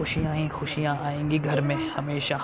खुशियाँ ही खुशियाँ आएँगी घर में हमेशा।